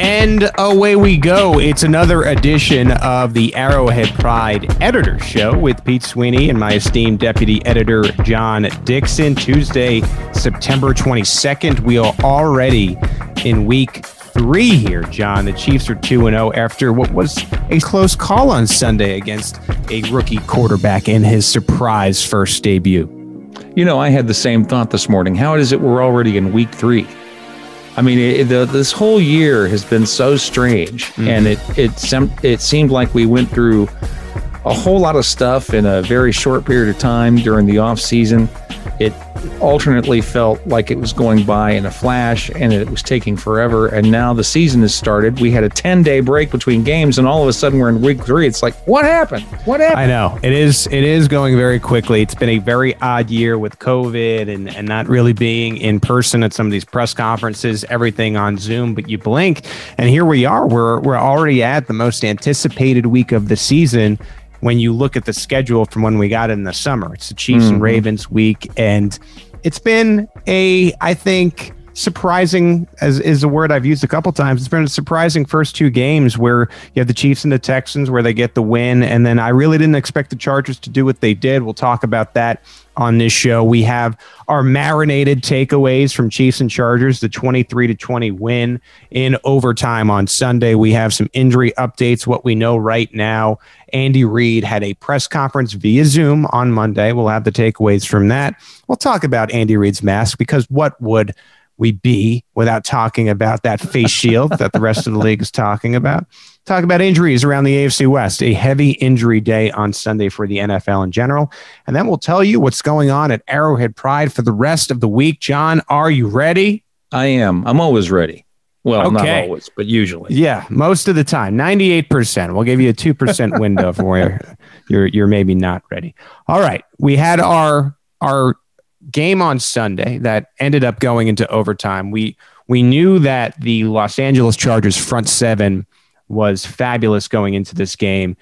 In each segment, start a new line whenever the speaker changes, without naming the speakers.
And away we go. It's another edition of the Arrowhead Pride Editor Show with Pete Sweeney and my esteemed deputy editor, John Dixon. Tuesday, September 22nd. We are already in week three here, John. The Chiefs are 2 0 after what was a close call on Sunday against a rookie quarterback in his surprise first debut.
You know, I had the same thought this morning. How is it we're already in week three? I mean, it, the, this whole year has been so strange, mm-hmm. and it it sem- it seemed like we went through a whole lot of stuff in a very short period of time during the off season. It alternately felt like it was going by in a flash and it was taking forever. And now the season has started. We had a 10 day break between games, and all of a sudden we're in week three. It's like, what happened? What happened?
I know it is. It is going very quickly. It's been a very odd year with COVID and and not really being in person at some of these press conferences. Everything on Zoom, but you blink, and here we are. We're we're already at the most anticipated week of the season when you look at the schedule from when we got in the summer. It's the Chiefs mm-hmm. and Ravens week, and it's been a, I think, surprising as is a word I've used a couple times. It's been a surprising first two games where you have the Chiefs and the Texans where they get the win, and then I really didn't expect the Chargers to do what they did. We'll talk about that on this show. We have our marinated takeaways from Chiefs and Chargers, the 23 to 20 win in overtime on Sunday. We have some injury updates, what we know right now. Andy Reid had a press conference via Zoom on Monday. We'll have the takeaways from that. We'll talk about Andy Reid's mask because what would we be without talking about that face shield that the rest of the league is talking about. Talk about injuries around the AFC West, a heavy injury day on Sunday for the NFL in general. And then we'll tell you what's going on at Arrowhead Pride for the rest of the week. John, are you ready?
I am. I'm always ready. Well, okay. not always, but usually.
Yeah, most of the time. 98%. We'll give you a 2% window for where you're you're maybe not ready. All right. We had our our game on Sunday that ended up going into overtime, we we knew that the Los Angeles Chargers front seven was fabulous going into this game.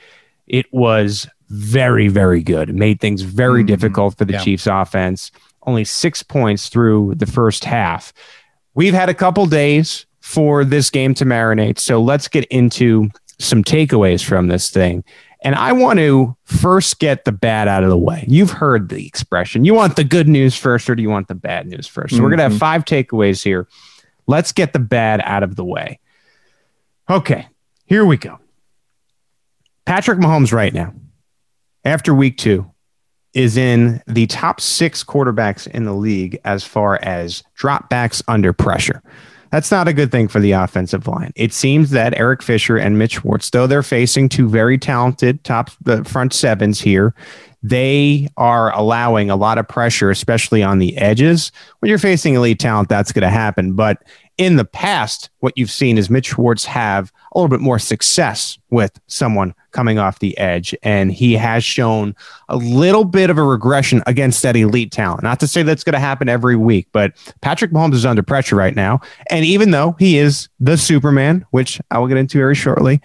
It was very, very good. It made things very mm-hmm. difficult for the yeah. Chiefs offense. Only six points through the first half. We've had a couple days for this game to marinate. So let's get into some takeaways from this thing. And I want to first get the bad out of the way. You've heard the expression. You want the good news first, or do you want the bad news first? So mm-hmm. we're going to have five takeaways here. Let's get the bad out of the way. Okay, here we go. Patrick Mahomes, right now, after week two, is in the top six quarterbacks in the league as far as dropbacks under pressure. That's not a good thing for the offensive line. It seems that Eric Fisher and Mitch Schwartz, though they're facing two very talented top the front sevens here, they are allowing a lot of pressure, especially on the edges. When you're facing elite talent, that's going to happen. But in the past, what you've seen is Mitch Schwartz have a little bit more success with someone coming off the edge. And he has shown a little bit of a regression against that elite talent. Not to say that's going to happen every week, but Patrick Mahomes is under pressure right now. And even though he is the Superman, which I will get into very shortly,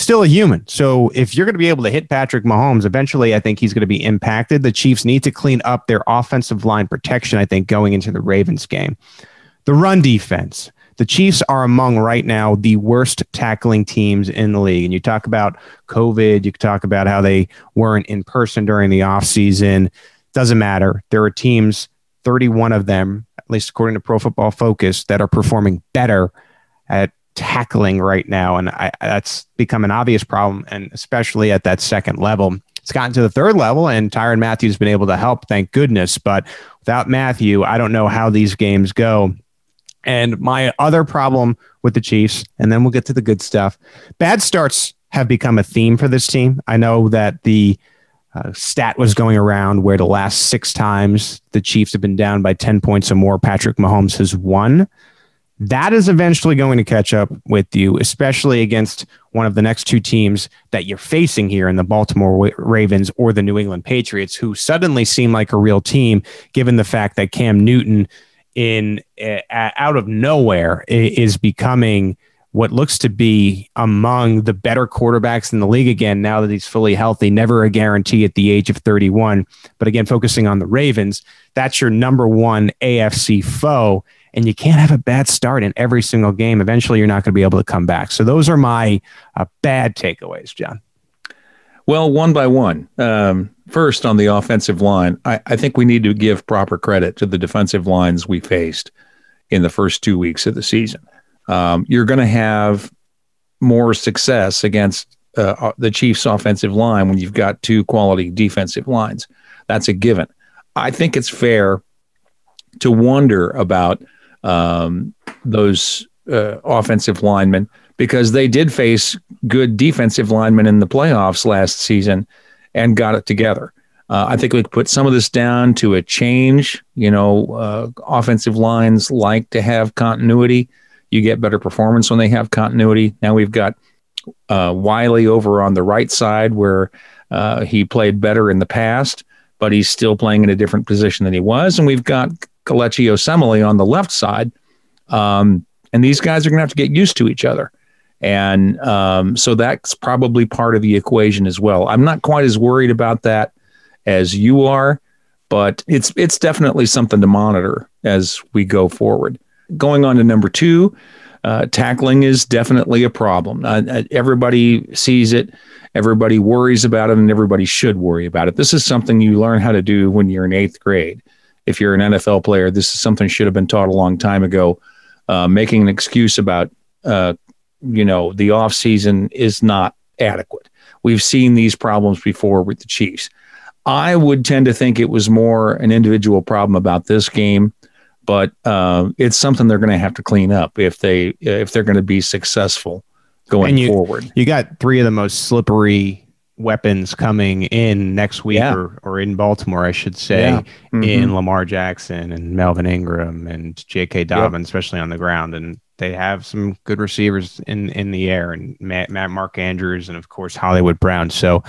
still a human. So if you're going to be able to hit Patrick Mahomes, eventually I think he's going to be impacted. The Chiefs need to clean up their offensive line protection, I think, going into the Ravens game. The run defense. The Chiefs are among right now the worst tackling teams in the league. And you talk about COVID, you talk about how they weren't in person during the offseason. Doesn't matter. There are teams, 31 of them, at least according to Pro Football Focus, that are performing better at tackling right now. And I, that's become an obvious problem, and especially at that second level. It's gotten to the third level, and Tyrann Mathieu has been able to help, thank goodness. But without Mathieu, I don't know how these games go And my other problem with the Chiefs, and then we'll get to the good stuff. Bad starts have become a theme for this team. I know that the uh, stat was going around where the last six times the Chiefs have been down by 10 points or more, Patrick Mahomes has won. That is eventually going to catch up with you, especially against one of the next two teams that you're facing here in the Baltimore Ravens or the New England Patriots, who suddenly seem like a real team, given the fact that Cam Newton, in uh, out of nowhere, is becoming what looks to be among the better quarterbacks in the league again now that he's fully healthy. Never a guarantee at the age of 31. But again, focusing on the Ravens, that's your number one AFC foe. And you can't have a bad start in every single game. Eventually, you're not going to be able to come back. So, those are my uh, bad takeaways, John.
Well, one by one. Um, first, on the offensive line, I, I think we need to give proper credit to the defensive lines we faced in the first two weeks of the season um, you're going to have more success against uh, uh, the Chiefs' offensive line when you've got two quality defensive lines. That's a given. I think it's fair to wonder about um, those uh, offensive linemen because they did face good defensive linemen in the playoffs last season and got it together. Uh, I think we could put some of this down to a change. You know, uh, offensive lines like to have continuity. You get better performance when they have continuity. Now we've got uh, Wylie over on the right side where uh, he played better in the past, but he's still playing in a different position than he was. And we've got Kelechi Osemele on the left side. Um, and these guys are going to have to get used to each other. And um, so that's probably part of the equation as well. I'm not quite as worried about that as you are, but it's it's definitely something to monitor as we go forward. Going on to number two, uh, tackling is definitely a problem. Uh, uh, everybody sees it, everybody worries about it, and everybody should worry about it. This is something you learn how to do when you're in eighth grade. If you're an NFL player, this is something should have been taught a long time ago. Uh, making an excuse about, uh, you know, the off season is not adequate. We've seen these problems before with the Chiefs. I would tend to think it was more an individual problem about this game but uh, it's something they're going to have to clean up if they if they're going to be successful going
you,
forward.
You got three of the most slippery weapons coming in next week yeah. or, or in Baltimore, I should say, yeah. mm-hmm. in Lamar Jackson and Melvin Ingram and J.K. Dobbins, yep. especially on the ground. And they have some good receivers in, in the air and Matt, Matt Mark Andrews and, of course, Hollywood Brown. So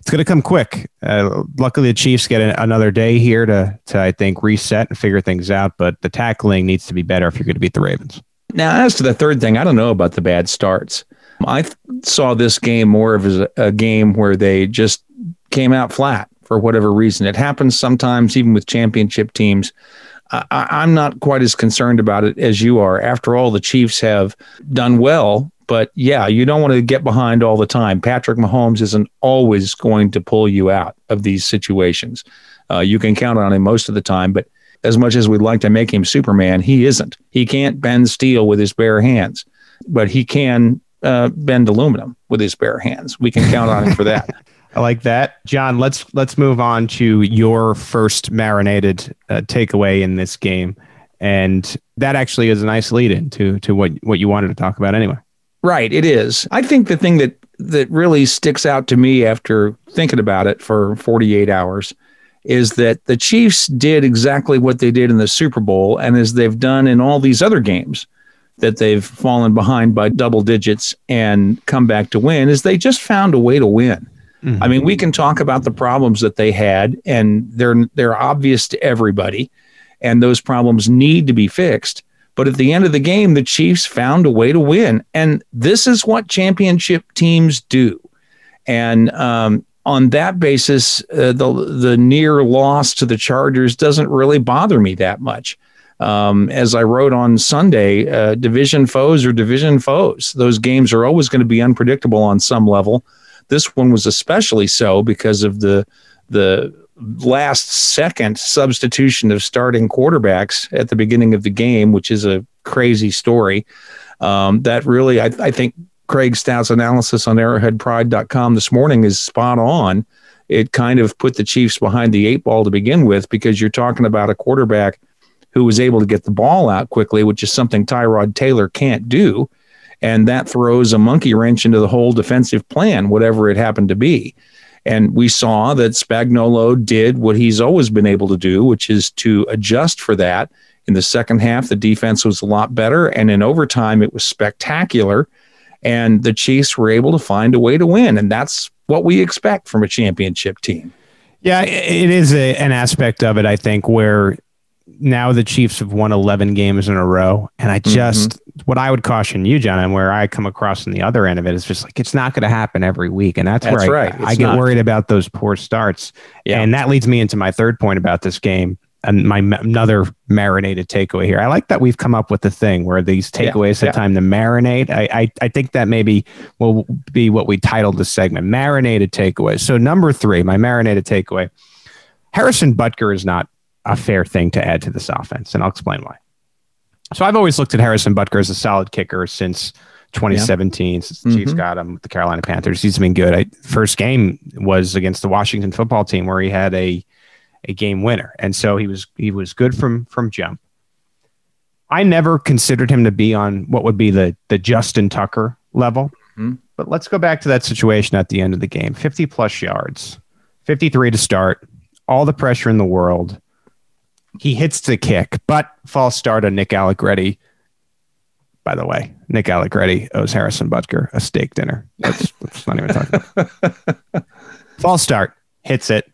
it's going to come quick. Uh, luckily, the Chiefs get a, another day here to, to, I think, reset and figure things out. But the tackling needs to be better if you're going to beat the Ravens.
Now, as to the third thing, I don't know about the bad starts. I th- saw this game more of as a, a game where they just came out flat for whatever reason. It happens sometimes, even with championship teams. I, am not quite as concerned about it as you are. After all, the Chiefs have done well but yeah, you don't want to get behind all the time. Patrick Mahomes isn't always going to pull you out of these situations. Uh, you can count on him most of the time, but as much as we'd like to make him Superman, he isn't. He can't bend steel with his bare hands, but he can uh, bend aluminum with his bare hands. We can count on him for that.
I like that, John. Let's let's move on to your first marinated uh, takeaway in this game, and that actually is a nice lead in to to what what you wanted to talk about anyway.
Right, it is. I think the thing that that really sticks out to me after thinking about it for 48 hours is that the Chiefs did exactly what they did in the Super Bowl and as they've done in all these other games that they've fallen behind by double digits and come back to win is they just found a way to win. Mm-hmm. I mean, we can talk about the problems that they had and they're they're obvious to everybody and those problems need to be fixed. But at the end of the game, the Chiefs found a way to win. And this is what championship teams do. And um, on that basis, uh, the, the near loss to the Chargers doesn't really bother me that much. Um, as I wrote on Sunday, uh, division foes are division foes. Those games are always going to be unpredictable on some level. This one was especially so because of the the last second substitution of starting quarterbacks at the beginning of the game, which is a crazy story. Um, that really, I, I, think Craig Stout's analysis on arrowheadpride.com this morning is spot on. It kind of put the Chiefs behind the eight ball to begin with because you're talking about a quarterback who was able to get the ball out quickly, which is something Tyrod Taylor can't do. And that throws a monkey wrench into the whole defensive plan, whatever it happened to be. And we saw that Spagnuolo did what he's always been able to do, which is to adjust for that. In the second half, the defense was a lot better. And in overtime, it was spectacular. And the Chiefs were able to find a way to win. And that's what we expect from a championship team.
Yeah, it is a, an aspect of it, I think, where now the Chiefs have won 11 games in a row. And I just, mm-hmm. what I would caution you, John, and where I come across on the other end of it is just like, it's not going to happen every week. And that's, that's where I, right. I get worried about those poor starts. Yeah. And that leads me into my third point about this game and my another marinated takeaway here. I like that we've come up with the thing where these takeaways yeah, have yeah. time to marinate. I, I, I think that maybe will be what we titled the segment, marinated takeaways. So number three, my marinated takeaway, Harrison Butker is not a fair thing to add to this offense, and I'll explain why. So I've always looked at Harrison Butker as a solid kicker since 2017, yeah. since the mm-hmm. Chiefs got him with the Carolina Panthers. He's been good. I, first game was against the Washington football team where he had a a game winner, and so he was he was good from from jump. I never considered him to be on what would be the the Justin Tucker level. Mm-hmm. But let's go back to that situation at the end of the game. 50 plus yards, 53 to start, all the pressure in the world. He hits the kick, but false start on Nick Allegretti. By the way, Nick Allegretti owes Harrison Butker a steak dinner. Let's, let's not even talk about False start, hits it.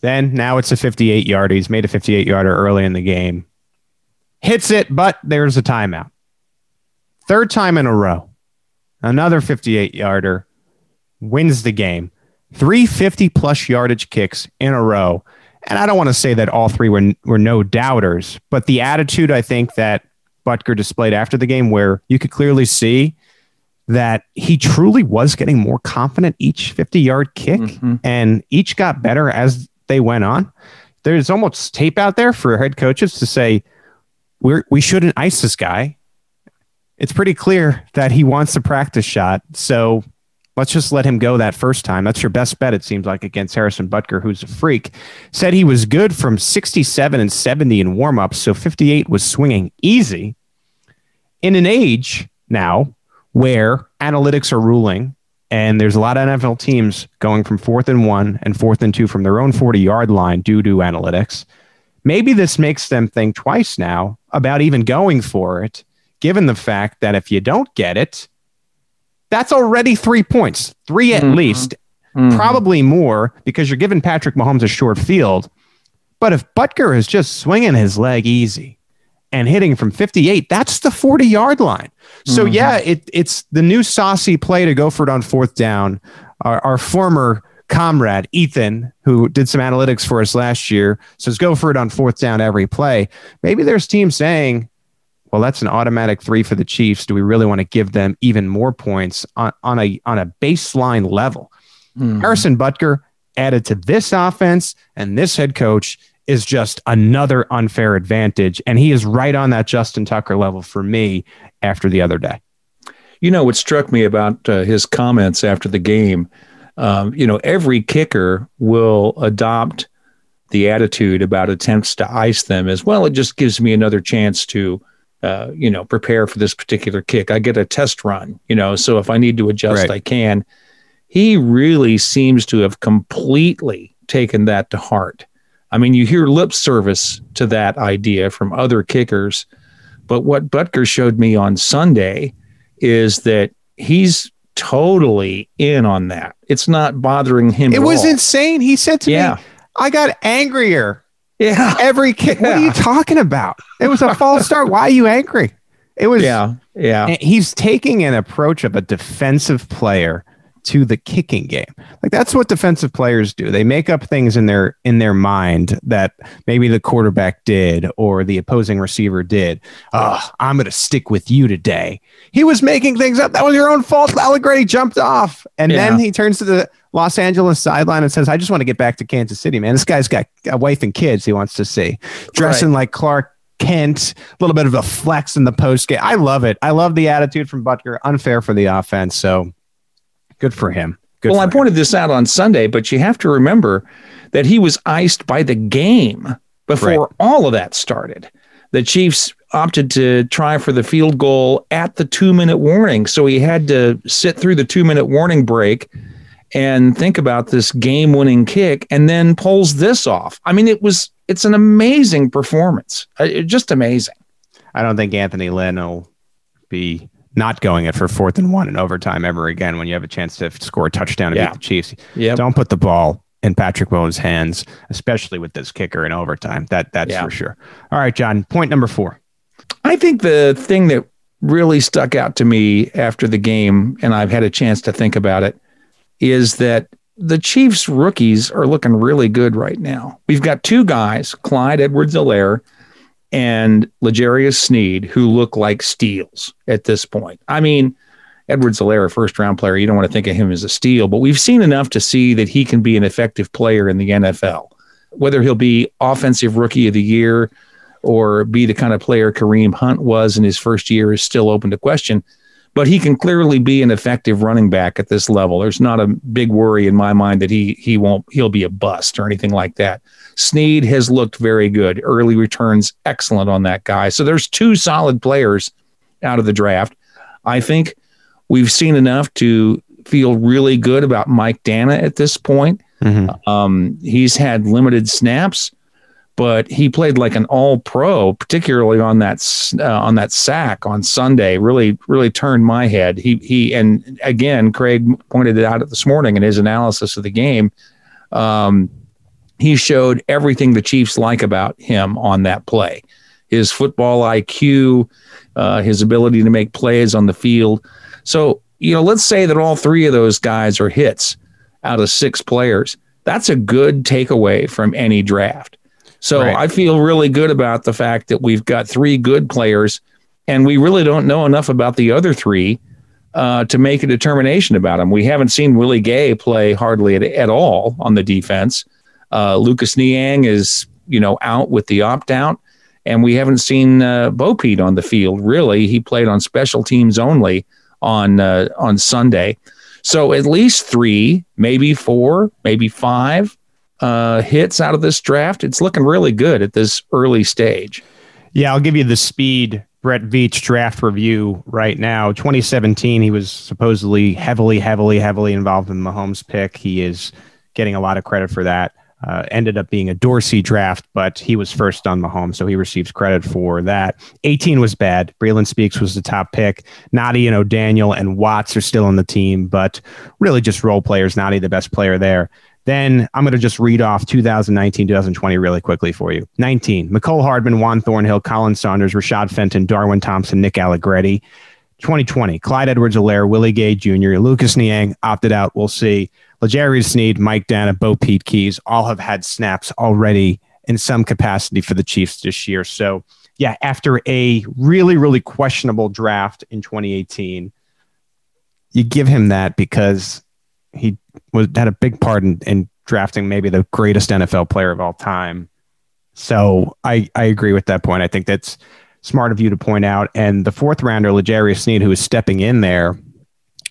Then now it's a 58 yarder. He's made a 58 yarder early in the game. Hits it, but there's a timeout. Third time in a row. Another 58 yarder wins the game. 350 plus yardage kicks in a row. And I don't want to say that all three were, were no doubters, but the attitude I think that Butker displayed after the game, where you could clearly see that he truly was getting more confident each 50 yard kick mm-hmm. and each got better as they went on. There's almost tape out there for head coaches to say, we're, we shouldn't ice this guy. It's pretty clear that he wants a practice shot. So let's just let him go that first time. That's your best bet, it seems like, against Harrison Butker, who's a freak. Said he was good from 67 and 70 in warmups, so 58 was swinging easy. In an age now where analytics are ruling and there's a lot of NFL teams going from fourth and one and fourth and two from their own 40 yard line due to analytics. Maybe this makes them think twice now about even going for it, given the fact that if you don't get it, that's already three points, three at mm-hmm. least, mm-hmm. probably more because you're giving Patrick Mahomes a short field. But if Butker is just swinging his leg easy and hitting from 58, that's the 40 yard line. So, mm-hmm. yeah, it, it's the new saucy play to go for it on fourth down. Our, our, former comrade, Ethan, who did some analytics for us last year, says go for it on fourth down every play. Maybe there's teams saying, well, that's an automatic three for the Chiefs. Do we really want to give them even more points on, on a on a baseline level? Mm. Harrison Butker added to this offense and this head coach is just another unfair advantage. And he is right on that Justin Tucker level for me after the other day.
You know, what struck me about uh, his comments after the game, um, you know, every kicker will adopt the attitude about attempts to ice them as well. It just gives me another chance to uh, you know, prepare for this particular kick. I get a test run, you know, so if I need to adjust, right. I can. He really seems to have completely taken that to heart. I mean, you hear lip service to that idea from other kickers, but what Butker showed me on Sunday is that he's totally in on that. It's not bothering him.
It was
all.
insane. He said to yeah. me, I got angrier
yeah.
Every kick. Yeah. What are you talking about? It was a false start. Why are you angry? It was.
Yeah. Yeah.
He's taking an approach of a defensive player to the kicking game. Like that's what defensive players do. They make up things in their in their mind that maybe the quarterback did or the opposing receiver did. Oh, I'm going to stick with you today. He was making things up. That was your own fault. Allegretti jumped off, and yeah. then he turns to the Los Angeles sideline and says, "I just want to get back to Kansas City, man. This guy's got a wife and kids he wants to see, dressing right. like Clark." Kent, a little bit of a flex in the post game. I love it. I love the attitude from Butker. Unfair for the offense. So Good for him. Good
well,
for
I pointed this out on Sunday, but you have to remember that he was iced by the game before right. all of that started. the Chiefs opted to try for the field goal at the two minute warning. So he had to sit through the two minute warning break and think about this game winning kick and then pulls this off. I mean, it was, it's an amazing performance. Uh, just amazing.
I don't think Anthony Lynn will be not going it for fourth and one in overtime ever again when you have a chance to score a touchdown and yeah. beat the Chiefs.
Yep.
Don't put the ball in Patrick Mahomes' hands, especially with this kicker in overtime. That that's yeah. for sure. All right, John. Point number four.
I think the thing that really stuck out to me after the game, and I've had a chance to think about it, is that the Chiefs rookies are looking really good right now. We've got two guys, Clyde Edwards-Helaire and L'Jarius Sneed, who look like steals at this point. I mean, Edwards-Helaire, first round player, you don't want to think of him as a steal, but we've seen enough to see that he can be an effective player in the NFL. Whether he'll be offensive rookie of the year or be the kind of player Kareem Hunt was in his first year is still open to question. But he can clearly be an effective running back at this level. There's not a big worry in my mind that he he won't he'll be a bust or anything like that. Sneed has looked very good. Early returns excellent on that guy. So there's two solid players out of the draft. I think we've seen enough to feel really good about Mike Danna at this point. Mm-hmm. Um, he's had limited snaps, but he played like an all pro, particularly on that uh, on that sack on Sunday. Really, really turned my head. He he and again, Craig pointed it out this morning in his analysis of the game. Um, he showed everything the Chiefs like about him on that play. His football IQ, uh, his ability to make plays on the field. So, you know, let's say that all three of those guys are hits out of six players. That's a good takeaway from any draft. So right. I feel really good about the fact that we've got three good players, and we really don't know enough about the other three uh, to make a determination about them. We haven't seen Willie Gay play hardly at, at all on the defense. Uh, Lucas Niang is, you know, out with the opt out, and we haven't seen uh, BoPete on the field really. He played on special teams only on uh, on Sunday. So at least three, maybe four, maybe five uh, hits out of this draft. It's looking really good at this early stage.
Yeah, I'll give you the speed Brett Veach draft review right now. 2017, he was supposedly heavily, heavily, heavily involved in Mahomes pick. He is getting a lot of credit for that. Uh, ended up being a Dorsey draft, but he was first on Mahomes, so he receives credit for that. 18 was bad. Breeland Speaks was the top pick. Nnadi and O'Daniel and Watts are still on the team, but really just role players. Nnadi, the best player there. Then I'm going to just read off 2019, 2020 really quickly for you. 19, Mecole Hardman, Juan Thornhill, Khalen Saunders, Rashad Fenton, Darwin Thompson, Nick Allegretti. 2020, Clyde Edwards-Helaire, Willie Gay Jr., Lucas Niang opted out. We'll see. L'Jarius Sneed, Mike Danna, Bo Pete Keys all have had snaps already in some capacity for the Chiefs this year. So, yeah, after a really, really questionable draft in 2018, you give him that because he was had a big part in, in drafting maybe the greatest NFL player of all time. So I, I agree with that point. I think that's smart of you to point out. And the fourth rounder, L'Jarius Sneed, who is stepping in there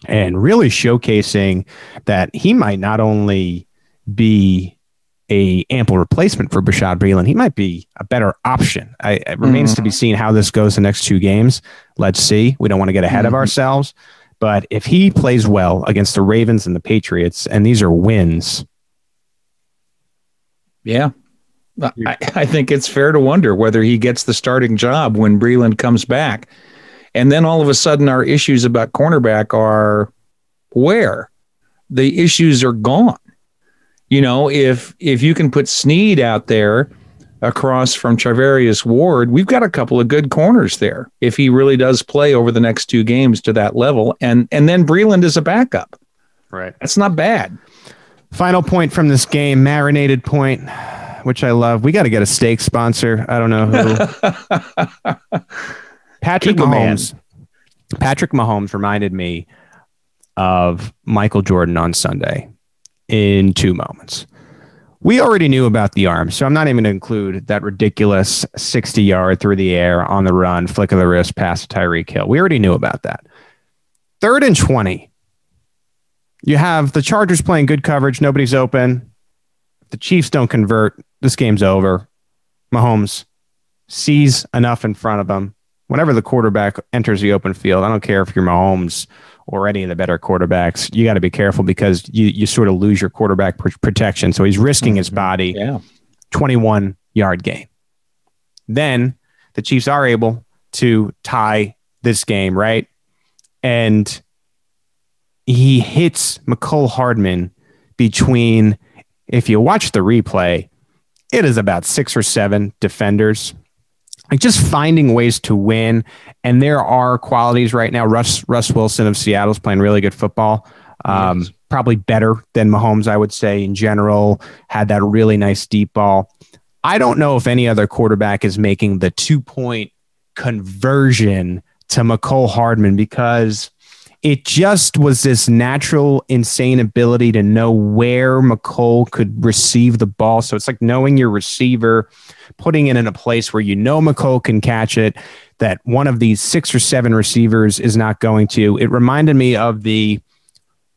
and really showcasing that he might not only be a ample replacement for Bashaud Breeland, he might be a better option. I, it remains mm-hmm. to be mm-hmm. seen how this goes the next two games. Let's see. We don't want to get ahead mm-hmm. of ourselves, but if he plays well against the Ravens and the Patriots, and these are wins,
yeah, I, I think it's fair to wonder whether he gets the starting job when Breeland comes back. And then all of a sudden, our issues about cornerback are where the issues are gone. You know, if if you can put Sneed out there across from Charvarius Ward, we've got a couple of good corners there. If he really does play over the next two games to that level, and and then Breeland is a backup,
right?
That's not bad.
Final point from this game, marinated point, which I love. We got to get a steak sponsor. I don't know who. Patrick Mahomes. Patrick Mahomes reminded me of Michael Jordan on Sunday in two moments. We already knew about the arm, so I'm not even going to include that ridiculous 60 yard through the air on the run, flick of the wrist, pass to Tyreek Hill. We already knew about that. Third and 20. You have the Chargers playing good coverage. Nobody's open. If the Chiefs don't convert. This game's over. Mahomes sees enough in front of him. Whenever the quarterback enters the open field, I don't care if you're Mahomes or any of the better quarterbacks, you got to be careful because you, you sort of lose your quarterback pr- protection. So he's risking mm-hmm. his body.
Yeah.
21 yard gain. Then the Chiefs are able to tie this game, right? And he hits Mecole Hardman between, if you watch the replay, it is about six or seven defenders. Like just finding ways to win. And there are qualities right now. Russ Russ Wilson of Seattle's playing really good football. Um, yes. Probably better than Mahomes, I would say, in general. Had that really nice deep ball. I don't know if any other quarterback is making the two point conversion to Mecole Hardman because it just was this natural, insane ability to know where Mecole could receive the ball. So it's like knowing your receiver, putting it in a place where you know Mecole can catch it, that one of these six or seven receivers is not going to. It reminded me of the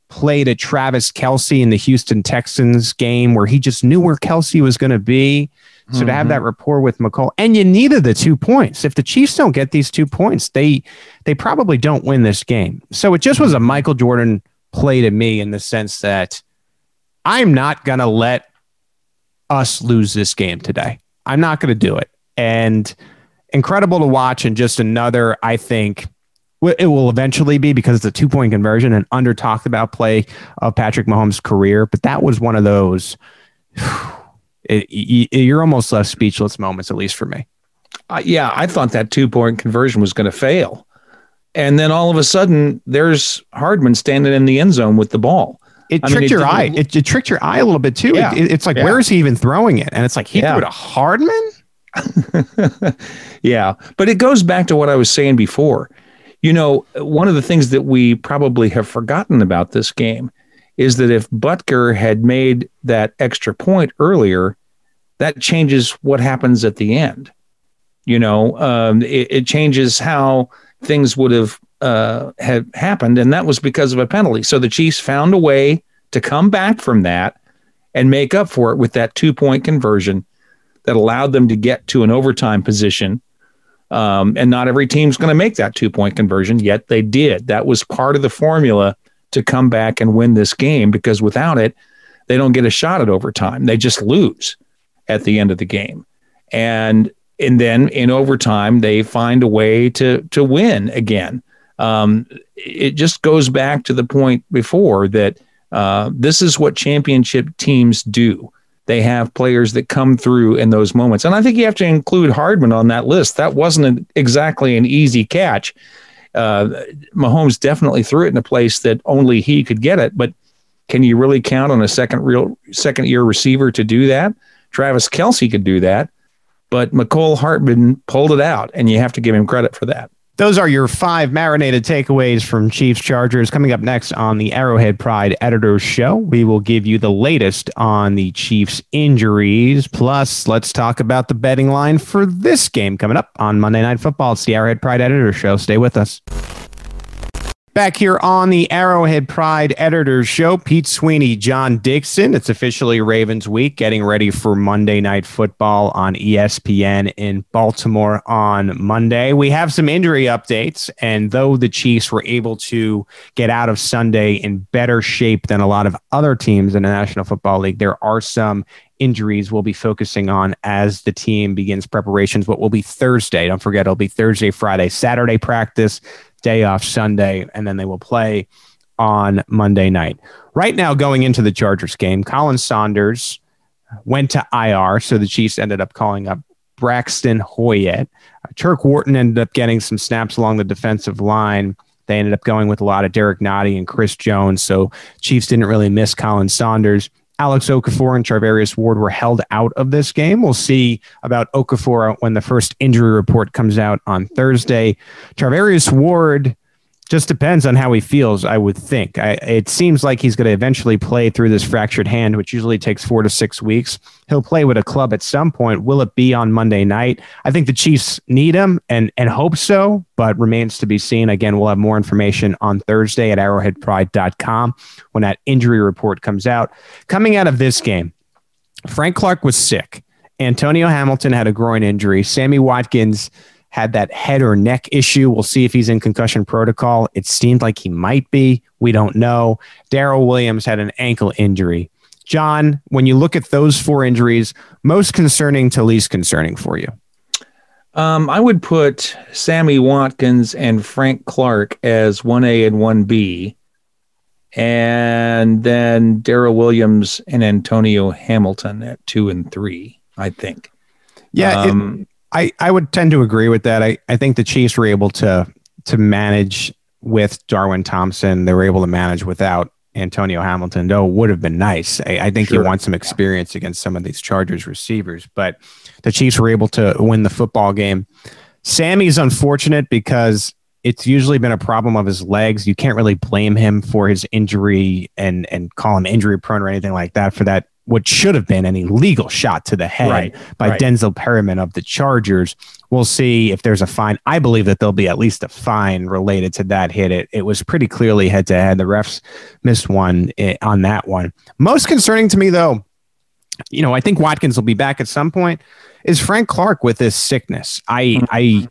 play to Travis Kelce in the Houston Texans game where he just knew where Kelsey was going to be so mm-hmm. to have mm-hmm. that rapport with Mecole, and you needed the two points. If the Chiefs don't get these two points, they they probably don't win this game. So it just was a Michael Jordan play to me in the sense that I'm not gonna let us lose this game today. I'm not gonna do it. And incredible to watch, and just another, I think. It will eventually be because it's a two point conversion and under talked about play of Patrick Mahomes' career. But that was one of those it, you're almost left speechless moments, at least for me.
Uh, yeah, I thought that two point conversion was going to fail. And then all of a sudden, there's Hardman standing in the end zone with the ball.
It I tricked mean, your eye. It, it, tricked your eye a little bit too. Yeah, it, it's like, yeah. where is he even throwing it? And it's like he yeah. threw it to Hardman.
yeah, but it goes back to what I was saying before. You know, one of the things that we probably have forgotten about this game is that if Butker had made that extra point earlier, that changes what happens at the end. You know, um, it, it, changes how things would have uh, happened, and that was because of a penalty. So the Chiefs found a way to come back from that and make up for it with that two point conversion that allowed them to get to an overtime position. Um, and not every team's going to make that two point conversion, yet they did. That was part of the formula to come back and win this game because without it, they don't get a shot at overtime. They just lose at the end of the game. And and then in overtime, they find a way to to win again. Um, it just goes back to the point before that uh, this is what championship teams do. They have players that come through in those moments, and I think you have to include Hardman on that list. That wasn't an, exactly an easy catch uh, Mahomes definitely threw it in a place that only he could get it. But can you really count on a second real second year receiver to do that? Travis Kelce could do that, but Mecole Hardman pulled it out, and you have to give him credit for that.
Those are your five marinated takeaways from Chiefs Chargers. Coming up next on the Arrowhead Pride Editors Show, we will give you the latest on the Chiefs injuries. Plus, let's talk about the betting line for this game coming up on Monday Night Football. It's the Arrowhead Pride Editors Show. Stay with us. Back here on the Arrowhead Pride Editors Show, Pete Sweeney, John Dixon. It's officially Ravens week, getting ready for Monday Night Football on ESPN in Baltimore on Monday. We have some injury updates, and though the Chiefs were able to get out of Sunday in better shape than a lot of other teams in the National Football League, there are some injuries we'll be focusing on as the team begins preparations. What will be Thursday? Don't forget, it'll be Thursday, Friday, Saturday practice day off Sunday, and then they will play on Monday night. Right now, going into the Chargers game, Khalen Saunders went to IR, so the Chiefs ended up calling up Braxton Hoyett. Uh, Turk Wharton ended up getting some snaps along the defensive line. They ended up going with a lot of Derrick Nnadi and Chris Jones, so Chiefs didn't really miss Khalen Saunders. Alex Okafor and Charvarius Ward were held out of this game. We'll see about Okafor when the first injury report comes out on Thursday. Charvarius Ward just depends on how he feels, I would think. I, it seems like he's going to eventually play through this fractured hand, which usually takes four to six weeks. He'll play with a club at some point. Will it be on Monday night? I think the Chiefs need him and, and hope so, but remains to be seen. Again, we'll have more information on Thursday at arrowheadpride.com when that injury report comes out. Coming out of this game, Frank Clark was sick. Antonio Hamilton had a groin injury. Sammy Watkins had that head or neck issue. We'll see if he's in concussion protocol. It seemed like he might be. We don't know. Darrel Williams had an ankle injury. John, when you look at those four injuries, most concerning to least concerning for you?
Um, I would put Sammy Watkins and Frank Clark as 1A and 1B, and then Darrel Williams and Antonio Hamilton at 2 and 3, I think.
Yeah, um, it, I, I would tend to agree with that. I, I think the Chiefs were able to to manage with Darwin Thompson. They were able to manage without Antonio Hamilton, though would have been nice. I, I think sure. you want some experience against some of these Chargers receivers, but the Chiefs were able to win the football game. Sammy's unfortunate because it's usually been a problem of his legs. You can't really blame him for his injury and and call him injury prone or anything like that for that what should have been an illegal shot to the head right, by right. Denzel Perryman of the Chargers. We'll see if there's a fine. I believe that there'll be at least a fine related to that hit. It it was pretty clearly head to head. The refs missed one eh, on that one. Most concerning to me though, you know, I think Watkins will be back at some point. Is Frank Clark with this sickness? I mm-hmm. I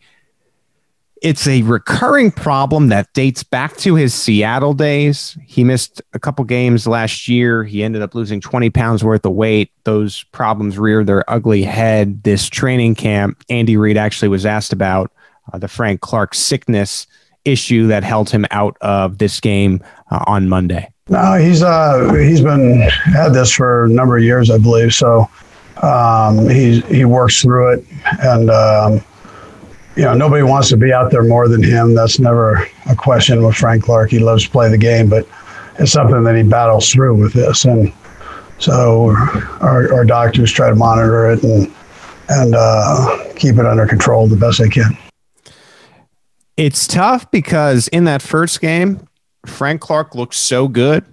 it's a recurring problem that dates back to his Seattle days. He missed a couple games last year. He ended up losing 20 pounds worth of weight. Those problems reared their ugly head this training camp. Andy Reid actually was asked about uh, the Frank Clark sickness issue that held him out of this game uh, on Monday.
No, he's uh he's been had this for a number of years, I believe. So um, he he works through it, and um, you know, nobody wants to be out there more than him. That's never a question with Frank Clark. He loves to play the game, but it's something that he battles through with this. And so our, our doctors try to monitor it and, and uh, keep it under control the best they can.
It's tough because in that first game, Frank Clark looked so good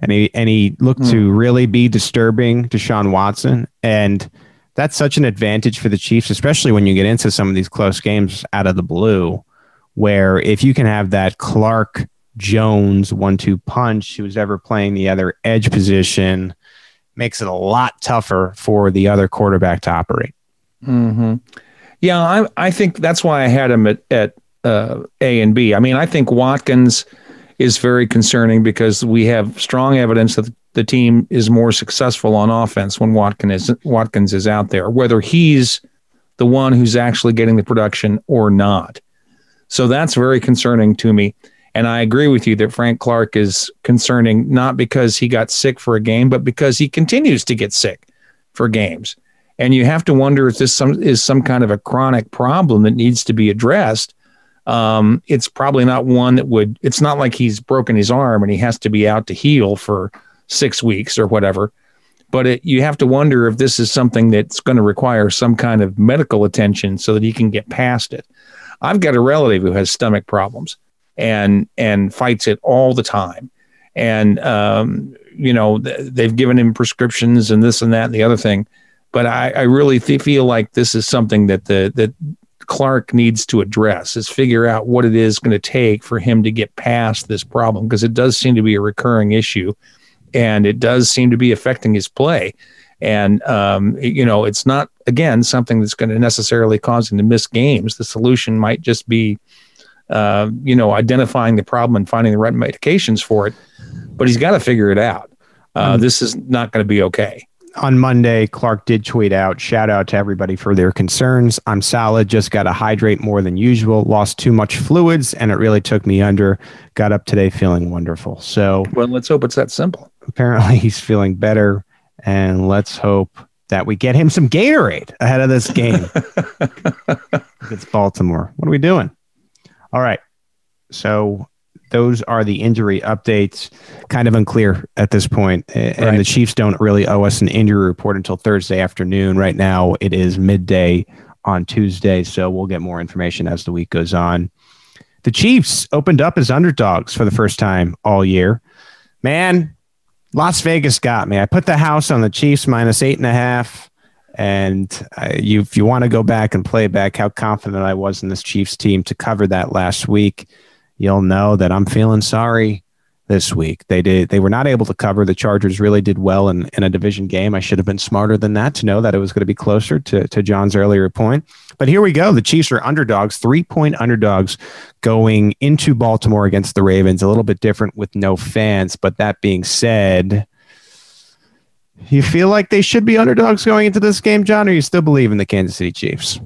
and he and he looked mm. to really be disturbing Deshaun Watson. And that's such an advantage for the Chiefs, especially when you get into some of these close games out of the blue, where if you can have that Clark Jones one two punch who's ever playing the other edge position, makes it a lot tougher for the other quarterback to operate.
Mm-hmm. Yeah, I, I think that's why I had him at, at uh, A and B. I mean, I think Watkins is very concerning because we have strong evidence that the team is more successful on offense when Watkins is, Watkins is out there, whether he's the one who's actually getting the production or not. So that's very concerning to me. And I agree with you that Frank Clark is concerning not because he got sick for a game, but because he continues to get sick for games. And you have to wonder if this some, is some kind of a chronic problem that needs to be addressed. Um, it's probably not one that would, it's not like he's broken his arm and he has to be out to heal for six weeks or whatever. But it, you have to wonder if this is something that's going to require some kind of medical attention so that he can get past it. I've got a relative who has stomach problems and and fights it all the time, and um, you know th- they've given him prescriptions and this and that and the other thing. But I, I really th- feel like this is something that the that Clark needs to address is figure out what it is going to take for him to get past this problem because it does seem to be a recurring issue and it does seem to be affecting his play. And um, you know, it's not again something that's going to necessarily cause him to miss games. The solution might just be, uh, you know, identifying the problem and finding the right medications for it. But he's got to figure it out. Uh, um, this is not going to be okay
on Monday, Clark did tweet out, shout out to everybody for their concerns. I'm solid, just got to hydrate more than usual, lost too much fluids, and it really took me under. Got up today feeling wonderful. So,
well, let's hope it's that simple.
Apparently, he's feeling better, and let's hope that we get him some Gatorade ahead of this game. it's Baltimore. What are we doing? All right. So, those are the injury updates. Kind of unclear at this point. And right. the Chiefs don't really owe us an injury report until Thursday afternoon. Right now, it is midday on Tuesday. So we'll get more information as the week goes on. The Chiefs opened up as underdogs for the first time all year. Man, Las Vegas got me. I put the house on the Chiefs minus eight and a half. And you, if you want to go back and play back how confident I was in this Chiefs team to cover that last week, you'll know that I'm feeling sorry this week. They did they were not able to cover. The Chargers really did well in, in a division game. I should have been smarter than that to know that it was going to be closer to, to John's earlier point. But here we go. The Chiefs are underdogs, three point underdogs going into Baltimore against the Ravens. A little bit different with no fans. But that being said, you feel like they should be underdogs going into this game, John, or you still believe in the Kansas City Chiefs?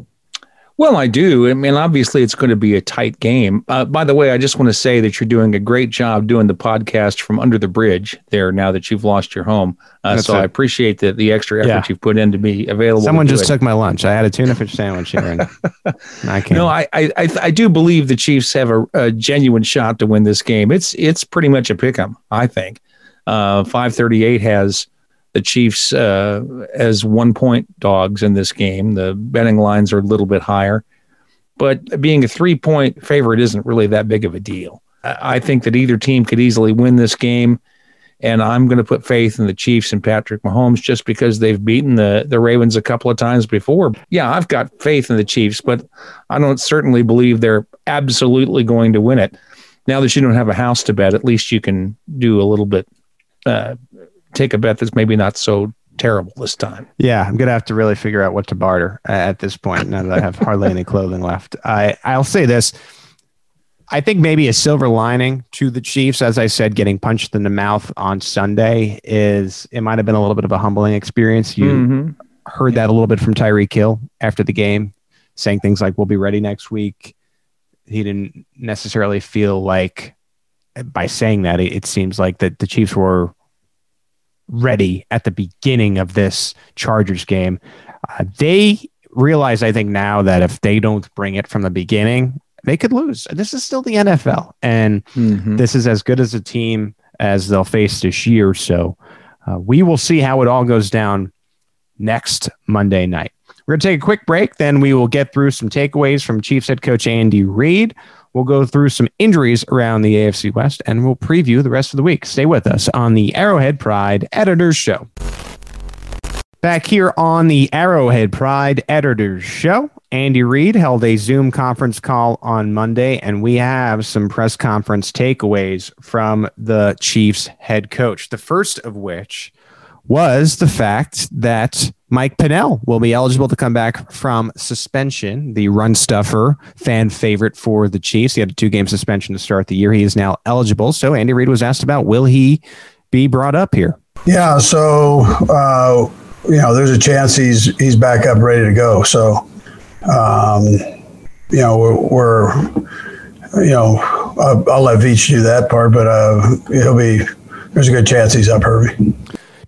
Well, I do. I mean, obviously, it's going to be a tight game. Uh, by the way, I just want to say that you're doing a great job doing the podcast from under the bridge there now that you've lost your home. Uh, so it. I appreciate the, the extra effort yeah. you've put in to be available.
Someone
to
just took my lunch. I had a tuna fish sandwich here, and I can't.
No, I, I, I do believe the Chiefs have a, a, genuine shot to win this game. It's it's pretty much a pick 'em. I think. Uh, Five thirty eight has the Chiefs uh, as one point dogs in this game. The betting lines are a little bit higher, but being a three point favorite isn't really that big of a deal. I think that either team could easily win this game. And I'm going to put faith in the Chiefs and Patrick Mahomes just because they've beaten the, the Ravens a couple of times before. Yeah, I've got faith in the Chiefs, but I don't certainly believe they're absolutely going to win it. Now that you don't have a house to bet, at least you can do a little bit uh, take a bet that's maybe not so terrible this time.
Yeah, I'm gonna have to really figure out what to barter at this point now that I have hardly any clothing left. I I'll say this. I think maybe a silver lining to the Chiefs, as I said, getting punched in the mouth on Sunday is it might have been a little bit of a humbling experience. You mm-hmm. heard that a little bit from Tyreek Hill after the game, saying things like, We'll be ready next week. He didn't necessarily feel like by saying that, it, it seems like that the Chiefs were ready at the beginning of this Chargers game. Uh, they realize, I think, now that if they don't bring it from the beginning, they could lose. This is still the NFL, and mm-hmm. this is as good as a team as they'll face this year. So uh, we will see how it all goes down next Monday night. We're going to take a quick break. Then we will get through some takeaways from Chiefs head coach Andy Reid. We'll go through some injuries around the AFC West and we'll preview the rest of the week. Stay with us on the Arrowhead Pride Editors Show. Back here on the Arrowhead Pride Editors Show, Andy Reid held a Zoom conference call on Monday, and we have some press conference takeaways from the Chiefs head coach. The first of which was the fact that Mike Pennel will be eligible to come back from suspension, the run stuffer fan favorite for the Chiefs. He had a two game suspension to start the year. He is now eligible. So Andy Reid was asked about will he be brought up here?
Yeah, so uh, you know, there's a chance he's he's back up ready to go. So um, you know, we're, we're you know, I'll, I'll, let Veach do that part, but uh, he'll be there's a good chance he's up, Herbie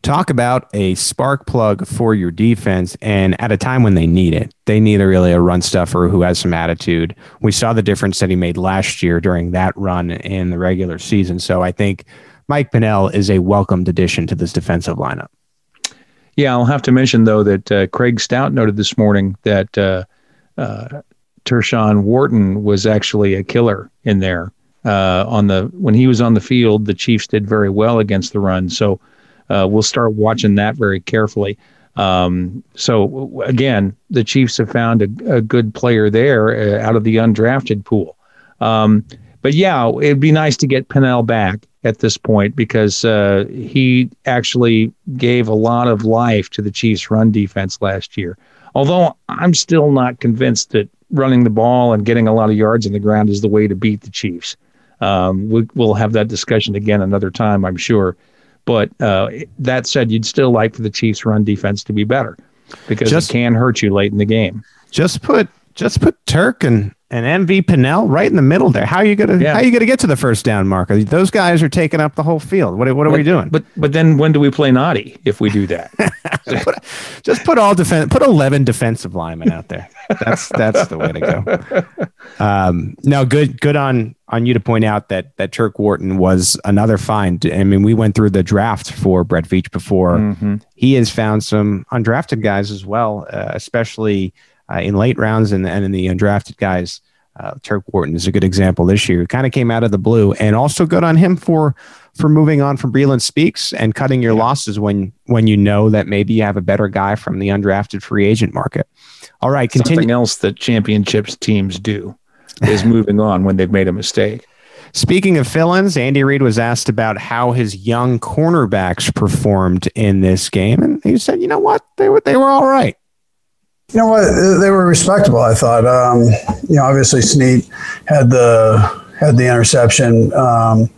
talk about a spark plug for your defense and at a time when they need it. They need a really a run stuffer who has some attitude. We saw the difference that he made last year during that run in the regular season. So I think Mike Pennel is a welcomed addition to this defensive lineup.
Yeah, I'll have to mention though that uh, Craig Stout noted this morning that uh, uh, Tershawn Wharton was actually a killer in there. Uh, on the when he was on the field, the Chiefs did very well against the run. So uh, we'll start watching that very carefully. Um, so again, the Chiefs have found a, a good player there uh, out of the undrafted pool. Um, but yeah, it'd be nice to get Pennel back at this point because uh, he actually gave a lot of life to the Chiefs' run defense last year. Although I'm still not convinced that running the ball and getting a lot of yards in the ground is the way to beat the Chiefs. Um, we, will have that discussion again another time, I'm sure. But uh, that said, you'd still like for the Chiefs' run defense to be better because just, it can hurt you late in the game.
Just put just put Turk and and MV Pennel right in the middle there. How are you gonna yeah. how are you gonna get to the first down marker? Those guys are taking up the whole field. What, what are
but,
we doing?
But but then when do we play Nnadi if we do that?
put, just put all defense put eleven defensive linemen out there. That's that's the way to go. Um, no, good good on on you to point out that that Turk Wharton was another find. I mean, we went through the draft for Brett Veach before. Mm-hmm. He has found some undrafted guys as well, uh, especially uh, in late rounds and, and in the undrafted guys. Uh, Turk Wharton is a good example this year. Kind of came out of the blue, and also good on him for for moving on from Breeland Speaks and cutting your yeah. losses when when you know that maybe you have a better guy from the undrafted free agent market. All right,
continue. Something else that championships teams do is moving on when they've made a mistake.
Speaking of fill-ins, Andy Reid was asked about how his young cornerbacks performed in this game, and he said, "You know what? They were they were all right."
You know what? They were respectable. I thought. Um, you know, obviously Sneed had the had the interception, um,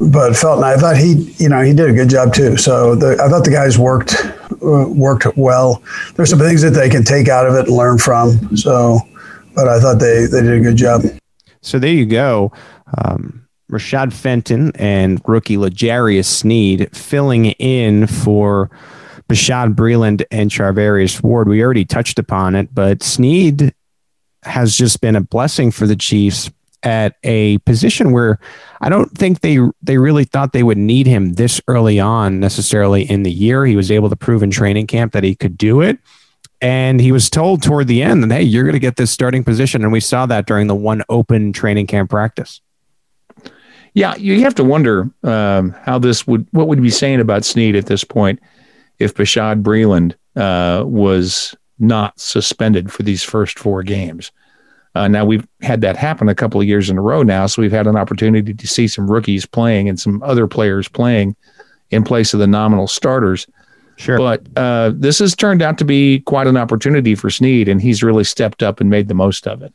but Fenton, I thought he, you know, he did a good job too. So the, I thought the guys worked uh, worked well. There's some things that they can take out of it and learn from. So, but I thought they they did a good job.
So there you go. Um, Rashad Fenton and rookie L'Jarius Sneed filling in for Bashaud Breeland and Charvarius Ward. We already touched upon it, but Sneed has just been a blessing for the Chiefs at a position where I don't think they they really thought they would need him this early on necessarily in the year. He was able to prove in training camp that he could do it. And he was told toward the end that, hey, you're going to get this starting position. And we saw that during the one open training camp practice.
Yeah, you have to wonder um, how this would, what would be saying about Sneed at this point if Bashaud Breeland uh, was not suspended for these first four games. Uh, now we've had that happen a couple of years in a row now, so we've had an opportunity to see some rookies playing and some other players playing in place of the nominal starters.
Sure.
But uh, this has turned out to be quite an opportunity for Sneed, and he's really stepped up and made the most of it.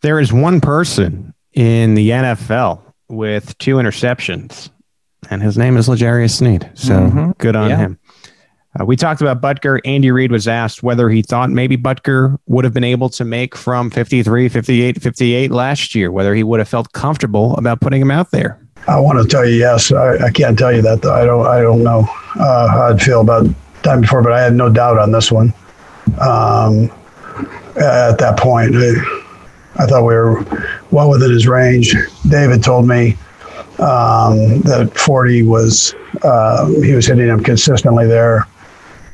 There is one person in the NFL with two interceptions, and his name is L'Jarius Sneed. So mm-hmm. good on yeah. him. Uh, we talked about Butker. Andy Reid was asked whether he thought maybe Butker would have been able to make from 53, 58, 58 last year, whether he would have felt comfortable about putting him out there.
I want to tell you yes. I, I can't tell you that though. I don't. I don't know uh, how I'd feel about time before, but I had no doubt on this one. Um, at that point, I, I, thought we were well within his range. David told me um, that 40 was uh, he was hitting him consistently there.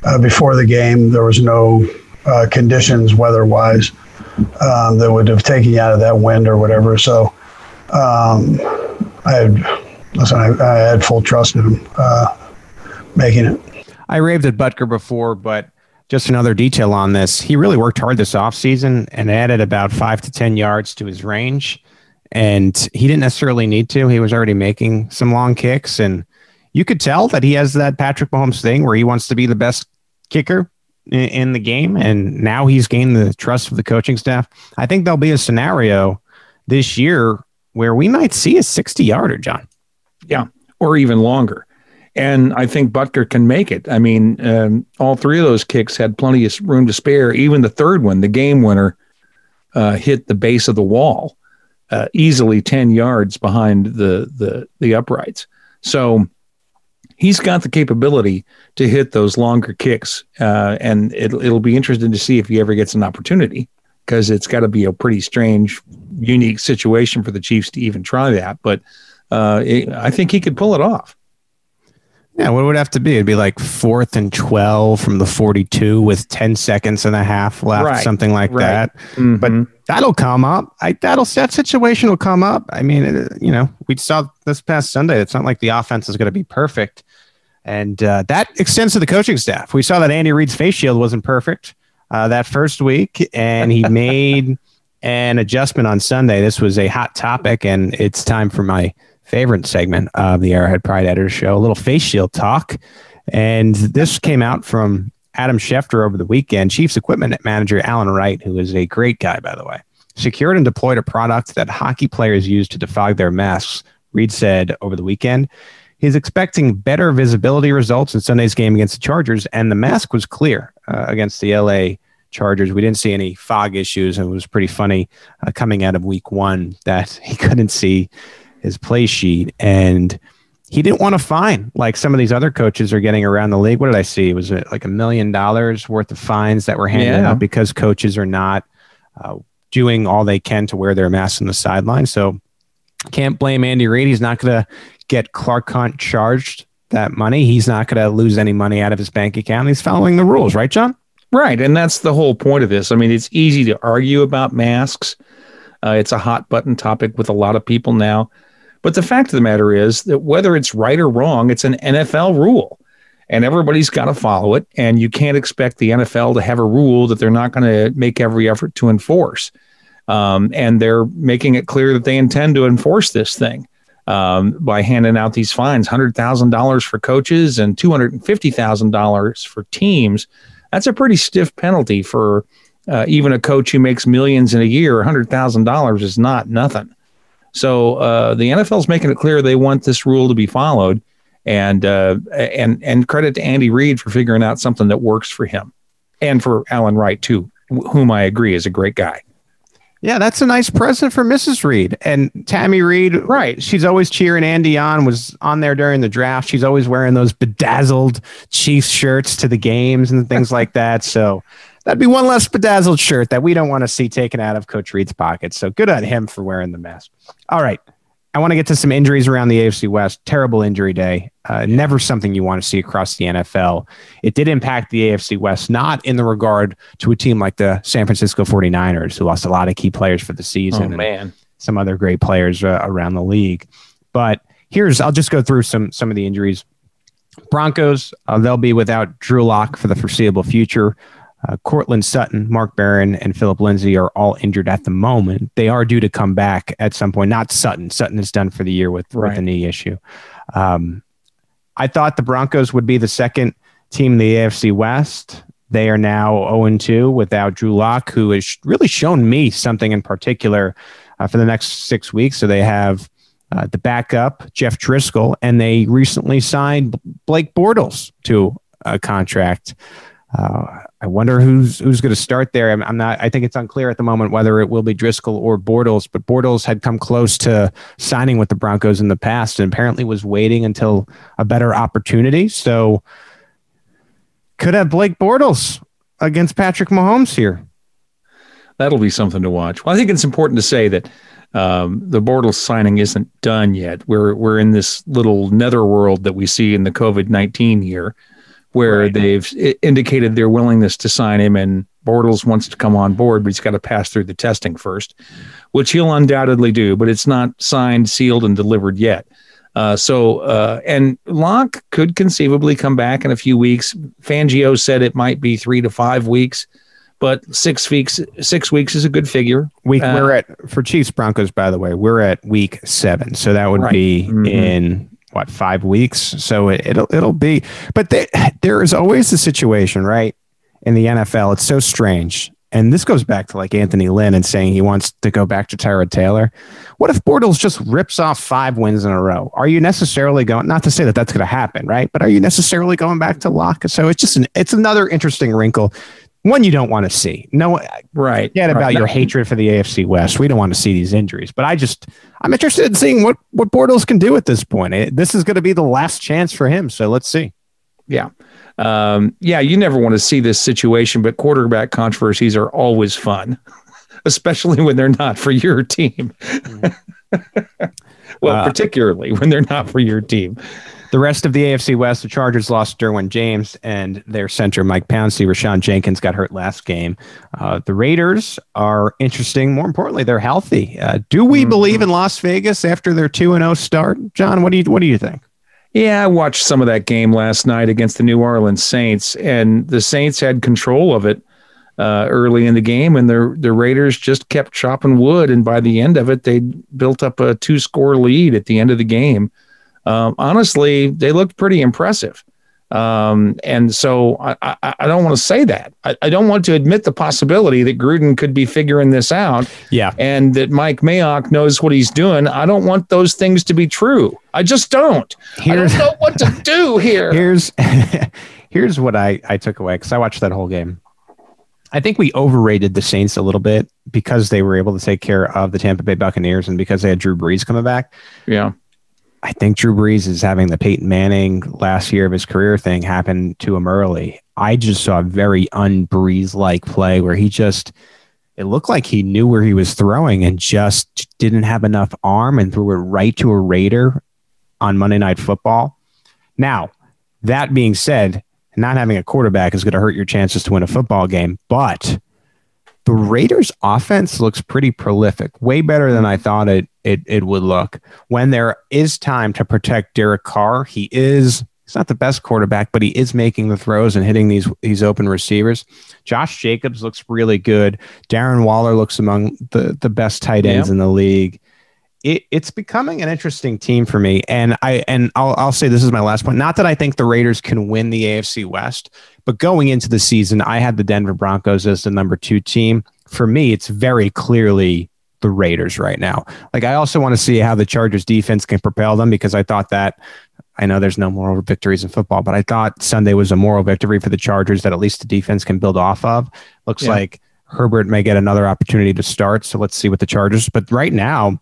Uh, before the game, there was no uh, conditions weather-wise um, that would have taken you out of that wind or whatever. So. Um, I had listen. I, I had full trust in him uh, making it.
I raved at Butker before, but just another detail on this. He really worked hard this offseason and added about five to 10 yards to his range. And he didn't necessarily need to. He was already making some long kicks. And you could tell that he has that Patrick Mahomes thing where he wants to be the best kicker in, in the game. And now he's gained the trust of the coaching staff. I think there'll be a scenario this year where we might see a 60 yarder, John.
Yeah, or even longer. And I think Butker can make it. I mean, um, all three of those kicks had plenty of room to spare. Even the third one, the game winner, uh, hit the base of the wall, uh, easily 10 yards behind the, the, the uprights. So he's got the capability to hit those longer kicks. Uh, and it, it'll be interesting to see if he ever gets an opportunity because it's got to be a pretty strange, unique situation for the Chiefs to even try that. But uh, it, I think he could pull it off.
Yeah, what would it have to be? It'd be like fourth and 12 from the 42 with 10 seconds and a half left, right. something like right. that. Mm-hmm. But that'll come up. I, that'll, that situation will come up. I mean, it, you know, we saw this past Sunday. It's not like the offense is going to be perfect. And uh, that extends to the coaching staff. We saw that Andy Reid's face shield wasn't perfect uh, that first week, and he made an adjustment on Sunday. This was a hot topic, and it's time for my favorite segment of the Arrowhead Pride Editor Show, a little face shield talk. And this came out from Adam Schefter over the weekend. Chiefs equipment manager Alan Wright, who is a great guy, by the way, secured and deployed a product that hockey players use to defog their masks. Reid said over the weekend. He's expecting better visibility results in Sunday's game against the Chargers, and the mask was clear uh, against the LA Chargers. We didn't see any fog issues, and it was pretty funny uh, coming out of week one that he couldn't see his play sheet. And he didn't want to fine like some of these other coaches are getting around the league. What did I see? It was like a million dollars worth of fines that were handed yeah. out because coaches are not uh, doing all they can to wear their masks on the sideline. So can't blame Andy Reid. He's not going to get Clark Hunt charged that money. He's not going to lose any money out of his bank account. He's following the rules, right, John?
Right. And that's the whole point of this. I mean, it's easy to argue about masks. Uh, it's a hot button topic with a lot of people now. But the fact of the matter is that whether it's right or wrong, it's an NFL rule and everybody's got to follow it. And you can't expect the NFL to have a rule that they're not going to make every effort to enforce. Um, and they're making it clear that they intend to enforce this thing um, by handing out these fines $100,000 for coaches and $250,000 for teams. That's a pretty stiff penalty for uh, even a coach who makes millions in a year. $100,000 is not nothing. So uh, the NFL is making it clear they want this rule to be followed. And, uh, and, and credit to Andy Reid for figuring out something that works for him and for Alan Wright, too, whom I agree is a great guy.
Yeah, that's a nice present for Mrs. Reid and Tammy Reid. Right, she's always cheering Andy on. Was on there during the draft. She's always wearing those bedazzled Chiefs shirts to the games and things like that. So that'd be one less bedazzled shirt that we don't want to see taken out of Coach Reid's pocket. So good on him for wearing the mask. All right, I want to get to some injuries around the AFC West. Terrible injury day. Uh, never something you want to see across the NFL. It did impact the AFC West, not in the regard to a team like the San Francisco 49ers, who lost a lot of key players for the season.
Oh, man.
some other great players uh, around the league. But here's, I'll just go through some, some of the injuries. Broncos, uh, they'll be without Drew Lock for the foreseeable future. Uh, Courtland Sutton, Mark Barron, and Philip Lindsay are all injured at the moment. They are due to come back at some point. Not Sutton. Sutton is done for the year with, right. with a knee issue. Um, I thought the Broncos would be the second team in the AFC West. They are now 0 2 without Drew Lock, who has really shown me something in particular uh, for the next six weeks. So they have uh, the backup, Jeff Driskel, and they recently signed Blake Bortles to a contract. Uh, I wonder who's who's going to start there. I'm, I'm, not. I think it's unclear at the moment whether it will be Driskel or Bortles. But Bortles had come close to signing with the Broncos in the past, and apparently was waiting until a better opportunity. So could have Blake Bortles against Patrick Mahomes here.
That'll be something to watch. Well, I think it's important to say that um, the Bortles signing isn't done yet. We're we're in this little netherworld that we see in the COVID nineteen year where right. they've indicated their willingness to sign him and Bortles wants to come on board, but he's got to pass through the testing first, which he'll undoubtedly do, but it's not signed, sealed, and delivered yet. Uh, so, uh, and Lock could conceivably come back in a few weeks. Fangio said it might be three to five weeks, but six weeks, six weeks is a good figure.
Week uh, we're at for Chiefs Broncos, by the way, we're at week seven, so that would right. be mm-hmm. in what five weeks? So it, will it'll be but they, there is always a situation right in the nfl it's so strange. And this goes back to like anthony lynn and saying he wants to go back to tyrod taylor. What if bortles just rips off five wins in a row? Are you necessarily going not to say that that's going to happen right but are you necessarily going back to lock? So it's just an it's another interesting wrinkle one you don't want to see. No,
right.
Forget about your hatred for the AFC West. We don't want to see these injuries. But I just, I'm interested in seeing what what Bortles can do at this point. It, this is going to be the last chance for him. So let's see.
Yeah. Um, yeah, you never want to see this situation, but quarterback controversies are always fun, especially when they're not for your team. Mm-hmm. well, uh, particularly when they're not for your team.
The rest of the AFC West, the Chargers lost Derwin James and their center Mike Pouncey. Rayshawn Jenkins got hurt last game. Uh, the Raiders are interesting. More importantly, they're healthy. Uh, do we mm-hmm. believe in Las Vegas after their two and zero oh start? John, what do you what do you think?
Yeah, I watched some of that game last night against the New Orleans Saints, and the Saints had control of it uh, early in the game, and the the Raiders just kept chopping wood. And by the end of it, they built up a two score lead at the end of the game um, honestly, they looked pretty impressive. Um, and so I, I, I don't want to say that. I, I, don't want to admit the possibility that Gruden could be figuring this out.
Yeah.
And that Mike Mayock knows what he's doing. I don't want those things to be true. I just don't. Here's, I don't know what to do here.
Here's here's what I, I took away because I watched that whole game. I think we overrated the Saints a little bit because they were able to take care of the Tampa Bay Buccaneers and because they had Drew Brees coming back.
Yeah.
I think Drew Brees is having the Peyton Manning last year of his career thing happen to him early. I just saw a very unbreeze like play where he just it looked like he knew where he was throwing and just didn't have enough arm and threw it right to a Raider on Monday Night Football. Now, that being said, not having a quarterback is going to hurt your chances to win a football game, but the Raiders offense looks pretty prolific, way better than I mm-hmm. thought it, it, it would look. When there is time to protect Derek Carr, he is He's not the best quarterback, but he is making the throws and hitting these these open receivers. Josh Jacobs looks really good. Darren Waller looks among the the best tight ends yeah. in the league. It, it's becoming an interesting team for me, and I and I'll I'll say this is my last point. Not that I think the Raiders can win the AFC West, but going into the season, I had the Denver Broncos as the number two team. For me, it's very clearly the Raiders right now. Like I also want to see how the Chargers defense can propel them because I thought that I know there's no moral victories in football, but I thought Sunday was a moral victory for the Chargers that at least the defense can build off of. Looks yeah. like Herbert may get another opportunity to start. So let's see what the Chargers. But right now,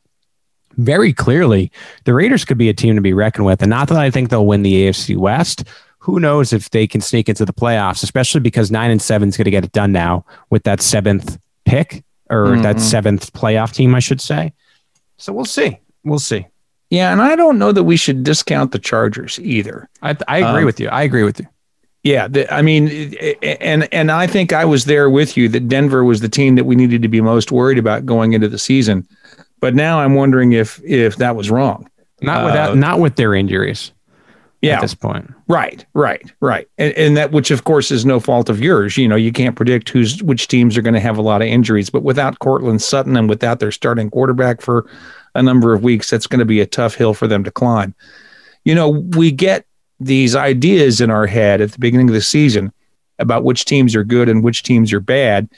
very clearly, the Raiders could be a team to be reckoned with. And not that I think they'll win the AFC West. Who knows if they can sneak into the playoffs, especially because nine and seven is going to get it done now with that seventh pick or mm-hmm. that seventh playoff team, I should say. So we'll see. We'll see.
Yeah, and I don't know that we should discount the Chargers either.
I, I agree um, with you. I agree with you.
Yeah, the, I mean, and and I think I was there with you that Denver was the team that we needed to be most worried about going into the season. But now I'm wondering if if that was wrong.
Not without, uh, not with their injuries. Yeah, at this point.
Right, right, right, and, and that which of course is no fault of yours. You know, you can't predict who's which teams are going to have a lot of injuries. But without Courtland Sutton and without their starting quarterback for a number of weeks, that's going to be a tough hill for them to climb. You know, we get these ideas in our head at the beginning of the season about which teams are good and which teams are bad.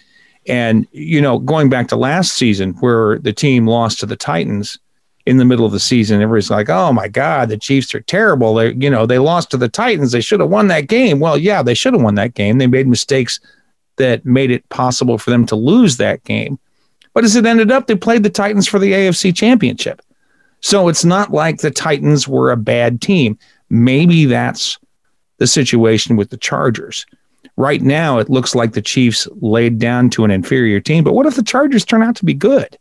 And, you know, going back to last season where the team lost to the Titans in the middle of the season, everybody's like, oh my God, the Chiefs are terrible. They, you know, they lost to the Titans. They should have won that game. Well, yeah, they should have won that game. They made mistakes that made it possible for them to lose that game. But as it ended up, they played the Titans for the AFC championship. So it's not like the Titans were a bad team. Maybe that's the situation with the Chargers. Right now, it looks like the Chiefs laid down to an inferior team. But what if the Chargers turn out to be good?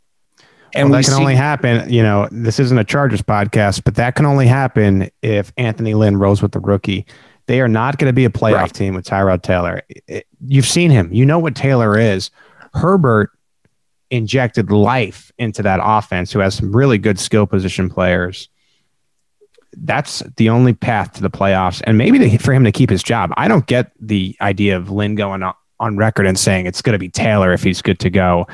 And well, that can see- only happen. You know, this isn't a Chargers podcast, but that can only happen if Anthony Lynn rolls with the rookie. They are not going to be a playoff right. team with Tyrod Taylor. You've seen him. You know what Taylor is. Herbert injected life into that offense, who has some really good skill position players. That's the only path to the playoffs, and maybe to, for him to keep his job. I don't get the idea of Lynn going on record and saying it's going to be Taylor if he's good to go.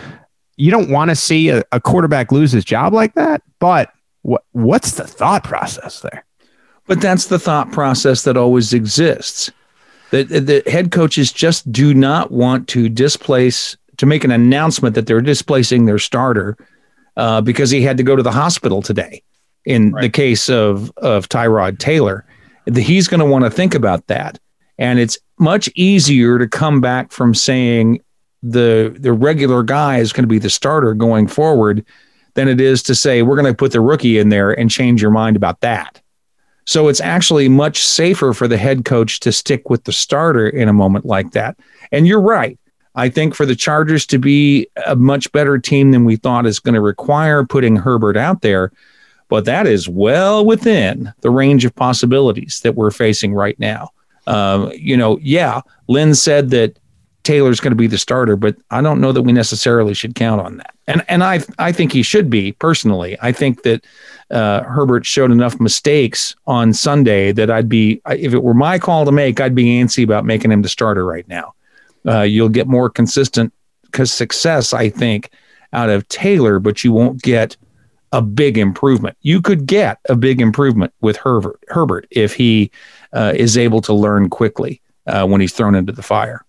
You don't want to see a, a quarterback lose his job like that, but what what's the thought process there?
But that's the thought process that always exists. The, the head coaches just do not want to displace to make an announcement that they're displacing their starter uh, because he had to go to the hospital today. In right. the case of of Tyrod Taylor, he's going to want to think about that, and it's much easier to come back from saying the the regular guy is going to be the starter going forward than it is to say we're going to put the rookie in there and change your mind about that. So it's actually much safer for the head coach to stick with the starter in a moment like that. And you're right. I think for the Chargers to be a much better team than we thought is going to require putting Herbert out there. But that is well within the range of possibilities that we're facing right now. Um, you know, yeah, Lynn said that Taylor's going to be the starter, but I don't know that we necessarily should count on that. And and I I think he should be personally. I think that uh, Herbert showed enough mistakes on Sunday that I'd be if it were my call to make, I'd be antsy about making him the starter right now. Uh, you'll get more consistent because success, I think, out of Taylor, but you won't get a big improvement. You could get a big improvement with Herbert, Herbert if he uh, is able to learn quickly uh, when he's thrown into the fire.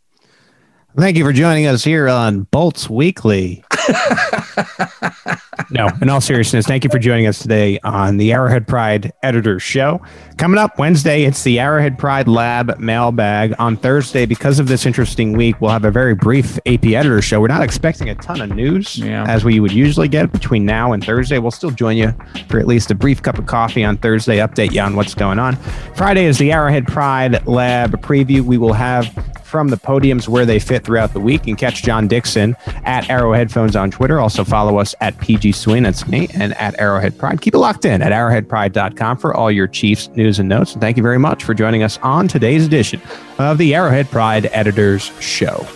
Thank you for joining us here on Bolts Weekly. no, in all seriousness, thank you for joining us today on the Arrowhead Pride Editors Show. Coming up Wednesday, it's the Arrowhead Pride Lab mailbag. On Thursday, because of this interesting week, we'll have a very brief AP Editor Show. We're not expecting a ton of news yeah. as we would usually get between now and Thursday. We'll still join you for at least a brief cup of coffee on Thursday, update you on what's going on. Friday is the Arrowhead Pride Lab preview. We will have from the podiums where they fit throughout the week and catch John Dixon at Arrowhead Phones on Twitter. Also follow us at PG Swing, that's me, and at Arrowhead Pride. Keep it locked in at arrowheadpride.com for all your Chiefs news and notes. And thank you very much for joining us on today's edition of the Arrowhead Pride Editors Show.